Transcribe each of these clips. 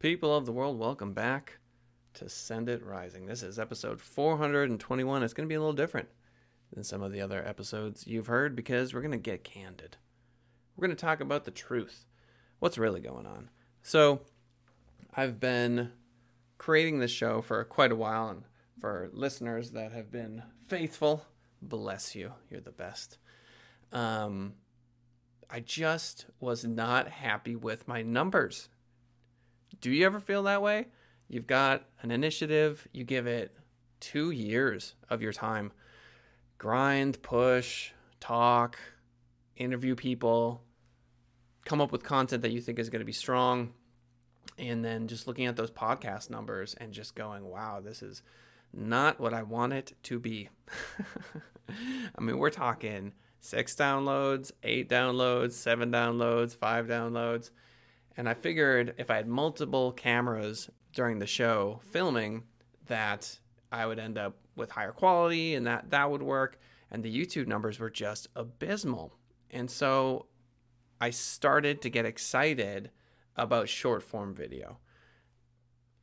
People of the world, welcome back to Send It Rising. This is episode 421. It's going to be a little different than some of the other episodes you've heard because we're going to get candid. We're going to talk about the truth. What's really going on? So, I've been creating this show for quite a while, and for listeners that have been faithful, bless you. You're the best. Um, I just was not happy with my numbers. Do you ever feel that way? You've got an initiative, you give it two years of your time. Grind, push, talk, interview people, come up with content that you think is going to be strong. And then just looking at those podcast numbers and just going, wow, this is not what I want it to be. I mean, we're talking six downloads, eight downloads, seven downloads, five downloads. And I figured if I had multiple cameras during the show filming, that I would end up with higher quality and that that would work. And the YouTube numbers were just abysmal. And so I started to get excited about short form video.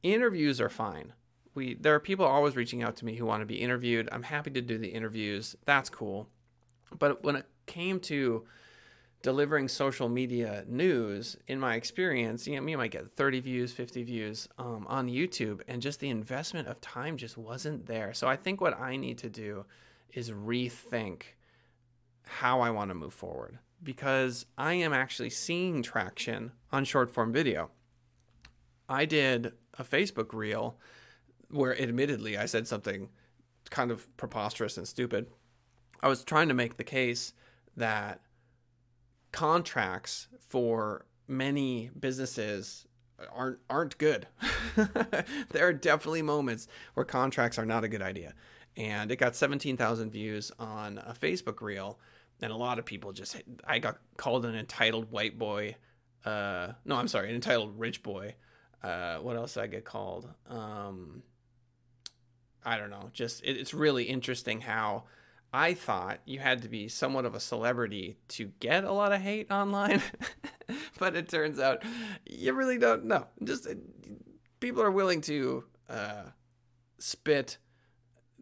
Interviews are fine. We there are people always reaching out to me who want to be interviewed. I'm happy to do the interviews. That's cool. But when it came to delivering social media news, in my experience, you know, you might get 30 views, 50 views um, on YouTube, and just the investment of time just wasn't there. So I think what I need to do is rethink how I want to move forward because I am actually seeing traction on short form video. I did a Facebook reel where admittedly I said something kind of preposterous and stupid. I was trying to make the case that contracts for many businesses aren't aren't good. there are definitely moments where contracts are not a good idea. And it got 17,000 views on a Facebook reel and a lot of people just I got called an entitled white boy. Uh no, I'm sorry, an entitled rich boy. Uh what else did I get called? Um I don't know. Just it, it's really interesting how I thought you had to be somewhat of a celebrity to get a lot of hate online, but it turns out you really don't know. Just uh, people are willing to uh, spit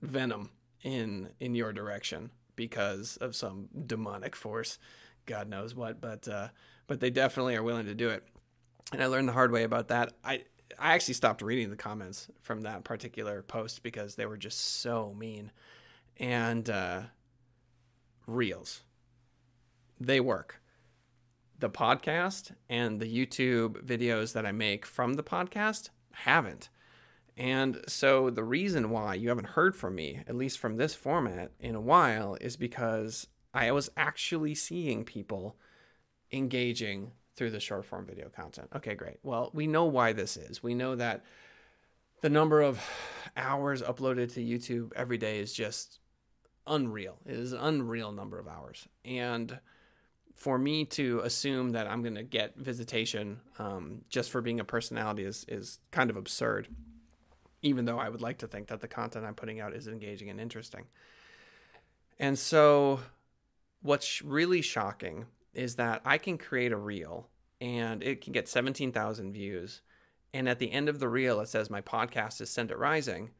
venom in in your direction because of some demonic force, God knows what. But uh, but they definitely are willing to do it, and I learned the hard way about that. I I actually stopped reading the comments from that particular post because they were just so mean and uh, reels. They work. The podcast and the YouTube videos that I make from the podcast haven't. And so the reason why you haven't heard from me, at least from this format, in a while, is because I was actually seeing people engaging through the short form video content. Okay, great. Well, we know why this is. We know that the number of hours uploaded to YouTube every day is just unreal. It is an unreal number of hours. And for me to assume that I'm going to get visitation um, just for being a personality is, is kind of absurd, even though I would like to think that the content I'm putting out is engaging and interesting. And so, what's really shocking is that I can create a reel and it can get 17,000 views. And at the end of the reel, it says my podcast is Send It Rising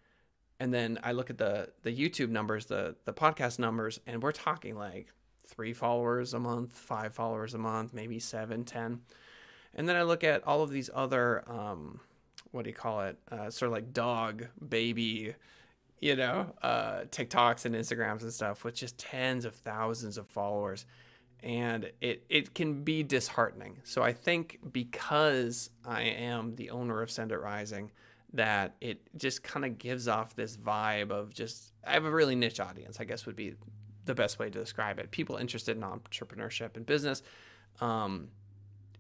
and then I look at the the YouTube numbers, the the podcast numbers, and we're talking like three followers a month, five followers a month, maybe seven, ten. And then I look at all of these other, um, what do you call it? Uh, sort of like dog, baby, you know, uh, TikToks and Instagrams and stuff with just tens of thousands of followers. And it, it can be disheartening. So I think because I am the owner of Send It Rising, that it just kind of gives off this vibe of just I have a really niche audience, I guess would be the best way to describe it. People interested in entrepreneurship and business. Um,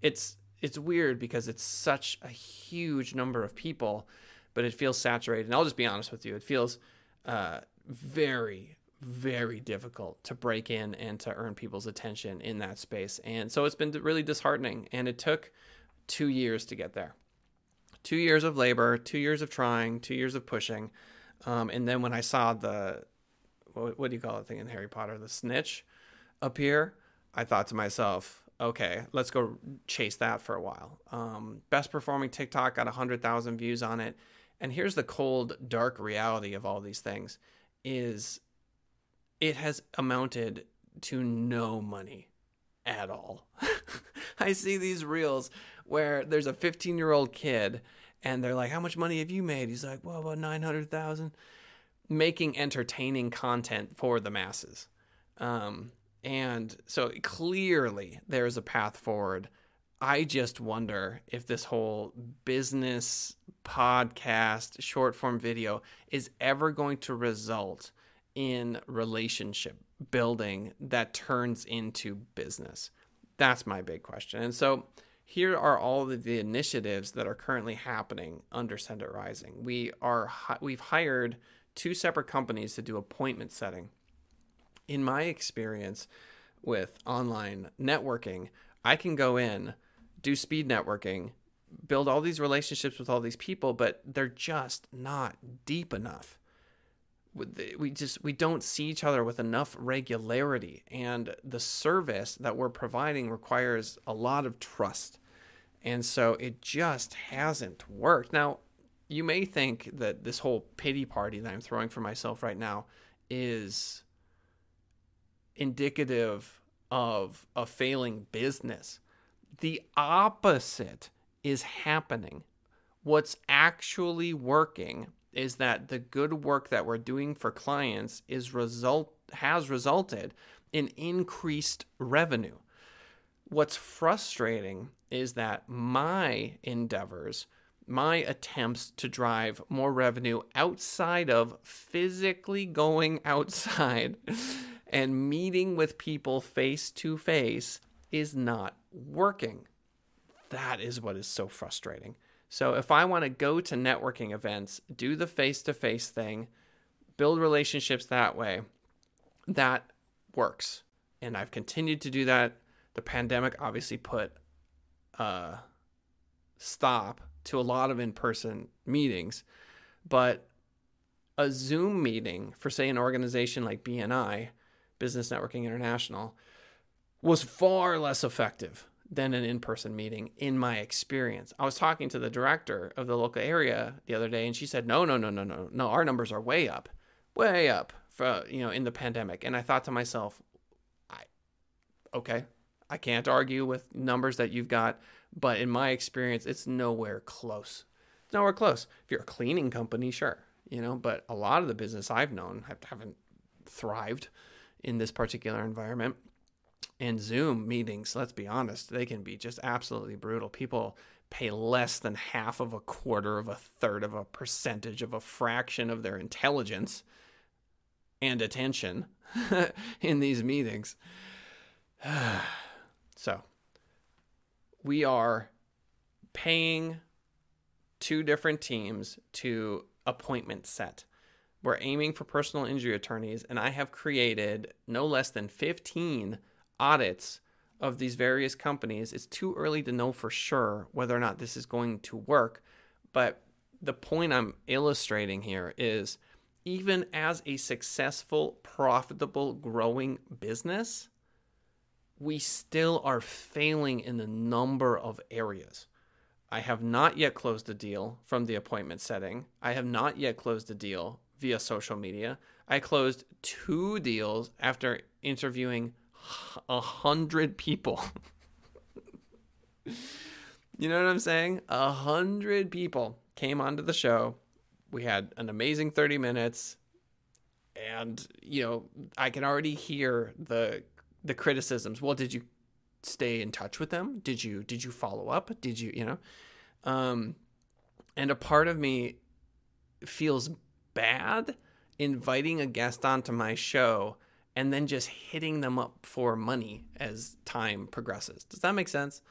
it's it's weird because it's such a huge number of people, but it feels saturated. And I'll just be honest with you, it feels uh, very very difficult to break in and to earn people's attention in that space. And so it's been really disheartening. And it took two years to get there two years of labor, two years of trying, two years of pushing. Um, and then when I saw the, what, what do you call it thing in Harry Potter, the snitch appear, I thought to myself, okay, let's go chase that for a while. Um, best performing TikTok got 100,000 views on it. And here's the cold, dark reality of all these things is it has amounted to no money at all. I see these reels where there's a 15 year old kid and they're like, How much money have you made? He's like, Well, about 900,000. Making entertaining content for the masses. Um, and so clearly there's a path forward. I just wonder if this whole business podcast, short form video is ever going to result in relationship building that turns into business. That's my big question. And so here are all of the initiatives that are currently happening under Send Rising. We are we've hired two separate companies to do appointment setting in my experience with online networking, I can go in, do speed networking, build all these relationships with all these people, but they're just not deep enough. We just we don't see each other with enough regularity, and the service that we're providing requires a lot of trust, and so it just hasn't worked. Now, you may think that this whole pity party that I'm throwing for myself right now is indicative of a failing business. The opposite is happening. What's actually working is that the good work that we're doing for clients is result has resulted in increased revenue. What's frustrating is that my endeavors, my attempts to drive more revenue outside of physically going outside and meeting with people face to face is not working. That is what is so frustrating. So, if I want to go to networking events, do the face to face thing, build relationships that way, that works. And I've continued to do that. The pandemic obviously put a stop to a lot of in person meetings, but a Zoom meeting for, say, an organization like BNI Business Networking International, was far less effective than an in person meeting in my experience. I was talking to the director of the local area the other day, and she said, No, no, no, no, no, no, our numbers are way up, way up for, you know, in the pandemic. And I thought to myself, I, okay, I can't argue with numbers that you've got, but in my experience, it's nowhere close. It's nowhere close. If you're a cleaning company, sure, you know, but a lot of the business I've known have, haven't thrived in this particular environment. And Zoom meetings, let's be honest, they can be just absolutely brutal. People pay less than half of a quarter of a third of a percentage of a fraction of their intelligence and attention in these meetings. so, we are paying two different teams to appointment set. We're aiming for personal injury attorneys, and I have created no less than 15 audits of these various companies. It's too early to know for sure whether or not this is going to work, but the point I'm illustrating here is even as a successful, profitable, growing business, we still are failing in a number of areas. I have not yet closed a deal from the appointment setting. I have not yet closed a deal via social media. I closed two deals after interviewing a hundred people. you know what I'm saying? A hundred people came onto the show. We had an amazing 30 minutes. And, you know, I can already hear the the criticisms. Well, did you stay in touch with them? Did you did you follow up? Did you, you know? Um and a part of me feels bad inviting a guest onto my show and then just hitting them up for money as time progresses. Does that make sense?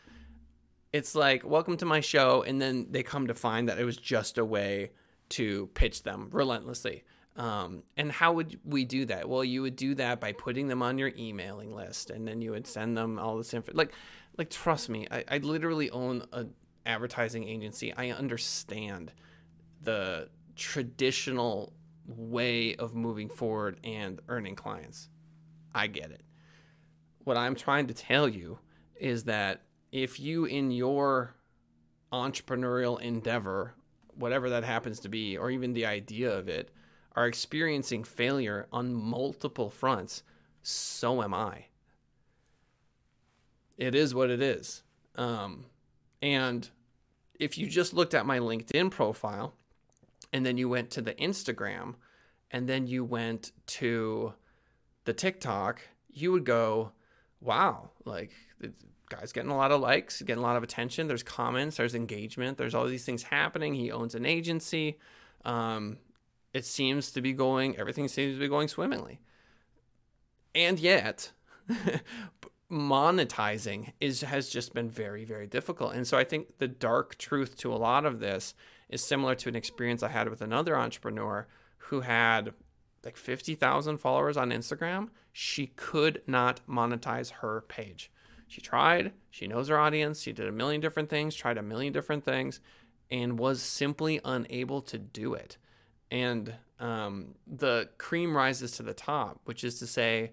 It's like, welcome to my show. And then they come to find that it was just a way to pitch them relentlessly. Um, and how would we do that? Well, you would do that by putting them on your emailing list, and then you would send them all this info. Like, like trust me, I, I literally own a advertising agency. I understand the traditional way of moving forward and earning clients. I get it. What I'm trying to tell you is that if you in your entrepreneurial endeavor, whatever that happens to be, or even the idea of it, are experiencing failure on multiple fronts, so am I. It is what it is. Um, and if you just looked at my LinkedIn profile and then you went to the Instagram and then you went to the TikTok, you would go, wow, like the guy's getting a lot of likes, getting a lot of attention. There's comments, there's engagement, there's all these things happening. He owns an agency. Um, it seems to be going, everything seems to be going swimmingly. And yet, monetizing is has just been very very difficult and so i think the dark truth to a lot of this is similar to an experience i had with another entrepreneur who had like 50,000 followers on Instagram she could not monetize her page she tried she knows her audience she did a million different things tried a million different things and was simply unable to do it and um, the cream rises to the top which is to say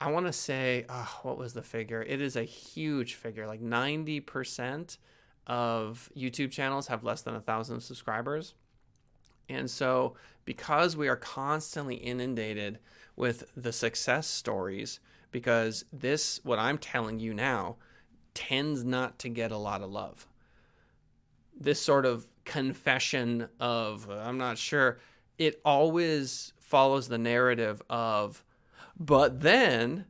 I want to say, oh, what was the figure? It is a huge figure. Like 90% of YouTube channels have less than a thousand subscribers. And so, because we are constantly inundated with the success stories, because this, what I'm telling you now, tends not to get a lot of love. This sort of confession of, I'm not sure, it always follows the narrative of, but then,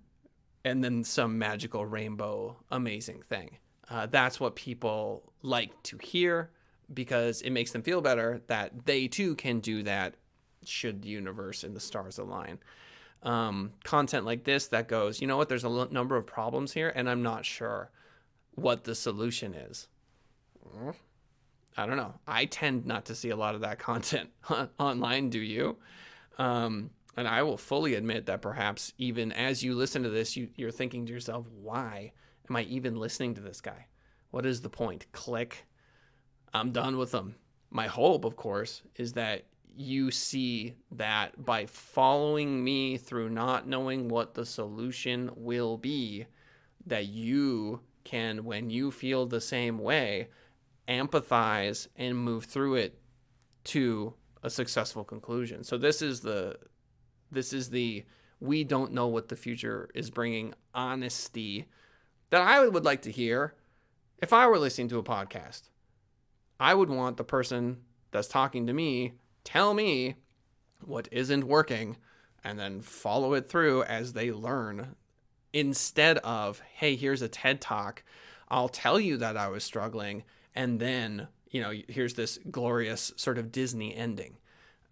and then some magical rainbow amazing thing. Uh, that's what people like to hear because it makes them feel better that they too can do that should the universe and the stars align. Um, content like this that goes, you know what, there's a l- number of problems here, and I'm not sure what the solution is. I don't know. I tend not to see a lot of that content online. Do you? Um, and I will fully admit that perhaps even as you listen to this, you, you're thinking to yourself, why am I even listening to this guy? What is the point? Click. I'm done with them. My hope, of course, is that you see that by following me through not knowing what the solution will be, that you can, when you feel the same way, empathize and move through it to a successful conclusion. So this is the this is the we don't know what the future is bringing honesty that I would like to hear if I were listening to a podcast. I would want the person that's talking to me tell me what isn't working and then follow it through as they learn instead of, hey, here's a TED talk. I'll tell you that I was struggling. And then, you know, here's this glorious sort of Disney ending.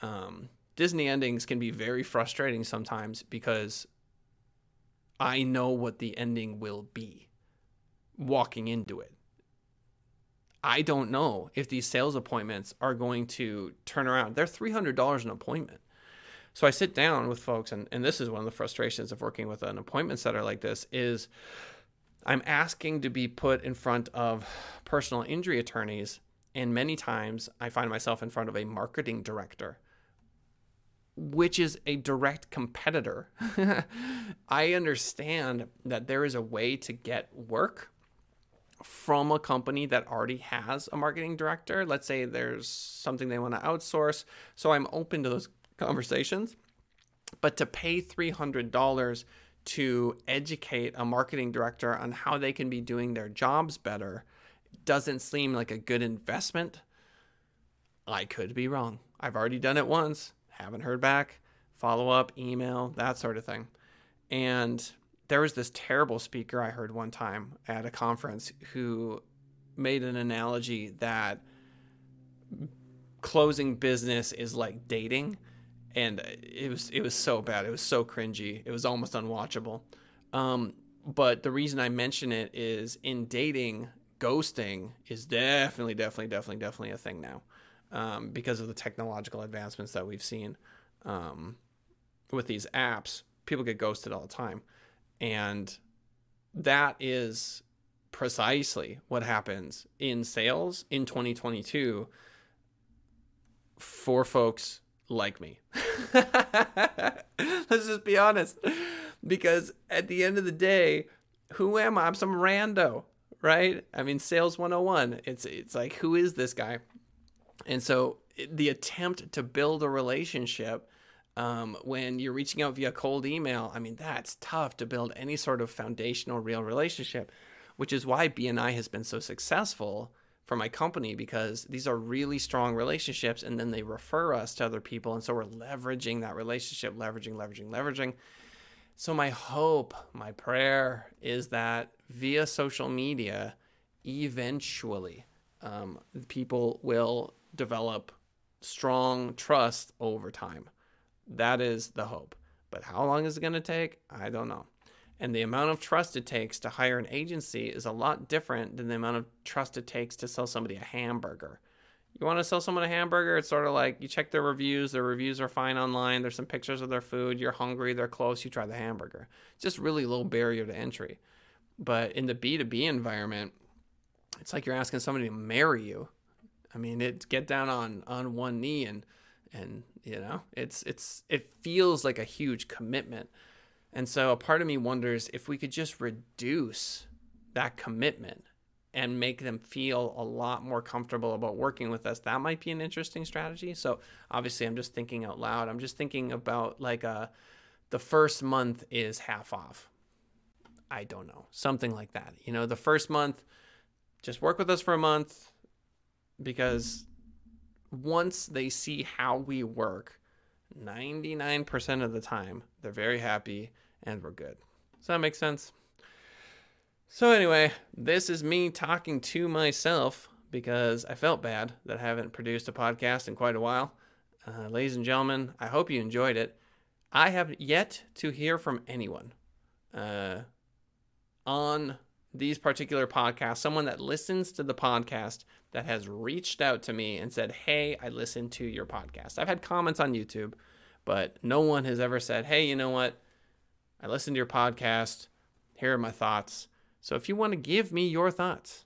Um, Disney endings can be very frustrating sometimes because I know what the ending will be walking into it. I don't know if these sales appointments are going to turn around. They're $300 an appointment. So I sit down with folks and, and this is one of the frustrations of working with an appointment setter like this is I'm asking to be put in front of personal injury attorneys and many times I find myself in front of a marketing director which is a direct competitor. I understand that there is a way to get work from a company that already has a marketing director. Let's say there's something they want to outsource. So I'm open to those conversations. But to pay $300 to educate a marketing director on how they can be doing their jobs better doesn't seem like a good investment. I could be wrong. I've already done it once haven't heard back, follow up, email, that sort of thing. And there was this terrible speaker I heard one time at a conference who made an analogy that closing business is like dating and it was it was so bad. It was so cringy. It was almost unwatchable. Um, but the reason i mention it is in dating ghosting is definitely definitely definitely definitely a thing now um, because of the technological advancements that we've seen um, with these apps. People get ghosted all the time, and that is precisely what happens in sales in 2022 for folks like me. Let's just be honest. Because at the end of the day, who am I? I'm some rando, right? I mean, sales 101. It's it's like who is this guy? And so the attempt to build a relationship um, when you're reaching out via cold email, I mean, that's tough to build any sort of foundational real relationship, which is why BNI has been so successful for my company because these are really strong relationships and then they refer us to other people. And so we're leveraging that relationship, leveraging, leveraging, leveraging. So, my hope, my prayer is that via social media, eventually, um, people will develop strong trust over time. That is the hope. But how long is it going to take? I don't know. And the amount of trust it takes to hire an agency is a lot different than the amount of trust it takes to sell somebody a hamburger. You want to sell someone a hamburger, it's sort of like you check their reviews, their reviews are fine online, there's some pictures of their food, you're hungry, they're close, you try the hamburger. It's just really low barrier to entry. But in the B2B environment, it's like you're asking somebody to marry you. I mean, it get down on on one knee and and you know, it's it's it feels like a huge commitment. And so a part of me wonders if we could just reduce that commitment and make them feel a lot more comfortable about working with us. That might be an interesting strategy. So obviously I'm just thinking out loud. I'm just thinking about like a uh, the first month is half off. I don't know. Something like that. You know, the first month just work with us for a month because once they see how we work, 99% of the time, they're very happy and we're good. Does that make sense? So, anyway, this is me talking to myself because I felt bad that I haven't produced a podcast in quite a while. Uh, ladies and gentlemen, I hope you enjoyed it. I have yet to hear from anyone uh, on these particular podcasts, someone that listens to the podcast that has reached out to me and said, Hey, I listened to your podcast. I've had comments on YouTube, but no one has ever said, Hey, you know what? I listened to your podcast. Here are my thoughts. So if you want to give me your thoughts,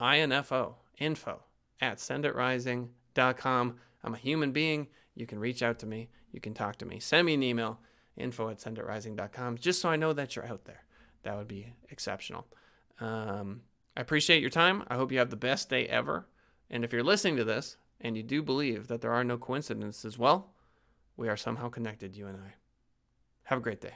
info, info at senditrising.com. I'm a human being. You can reach out to me. You can talk to me. Send me an email, info at senditrising.com, just so I know that you're out there. That would be exceptional. Um, I appreciate your time. I hope you have the best day ever. And if you're listening to this and you do believe that there are no coincidences, well, we are somehow connected, you and I. Have a great day.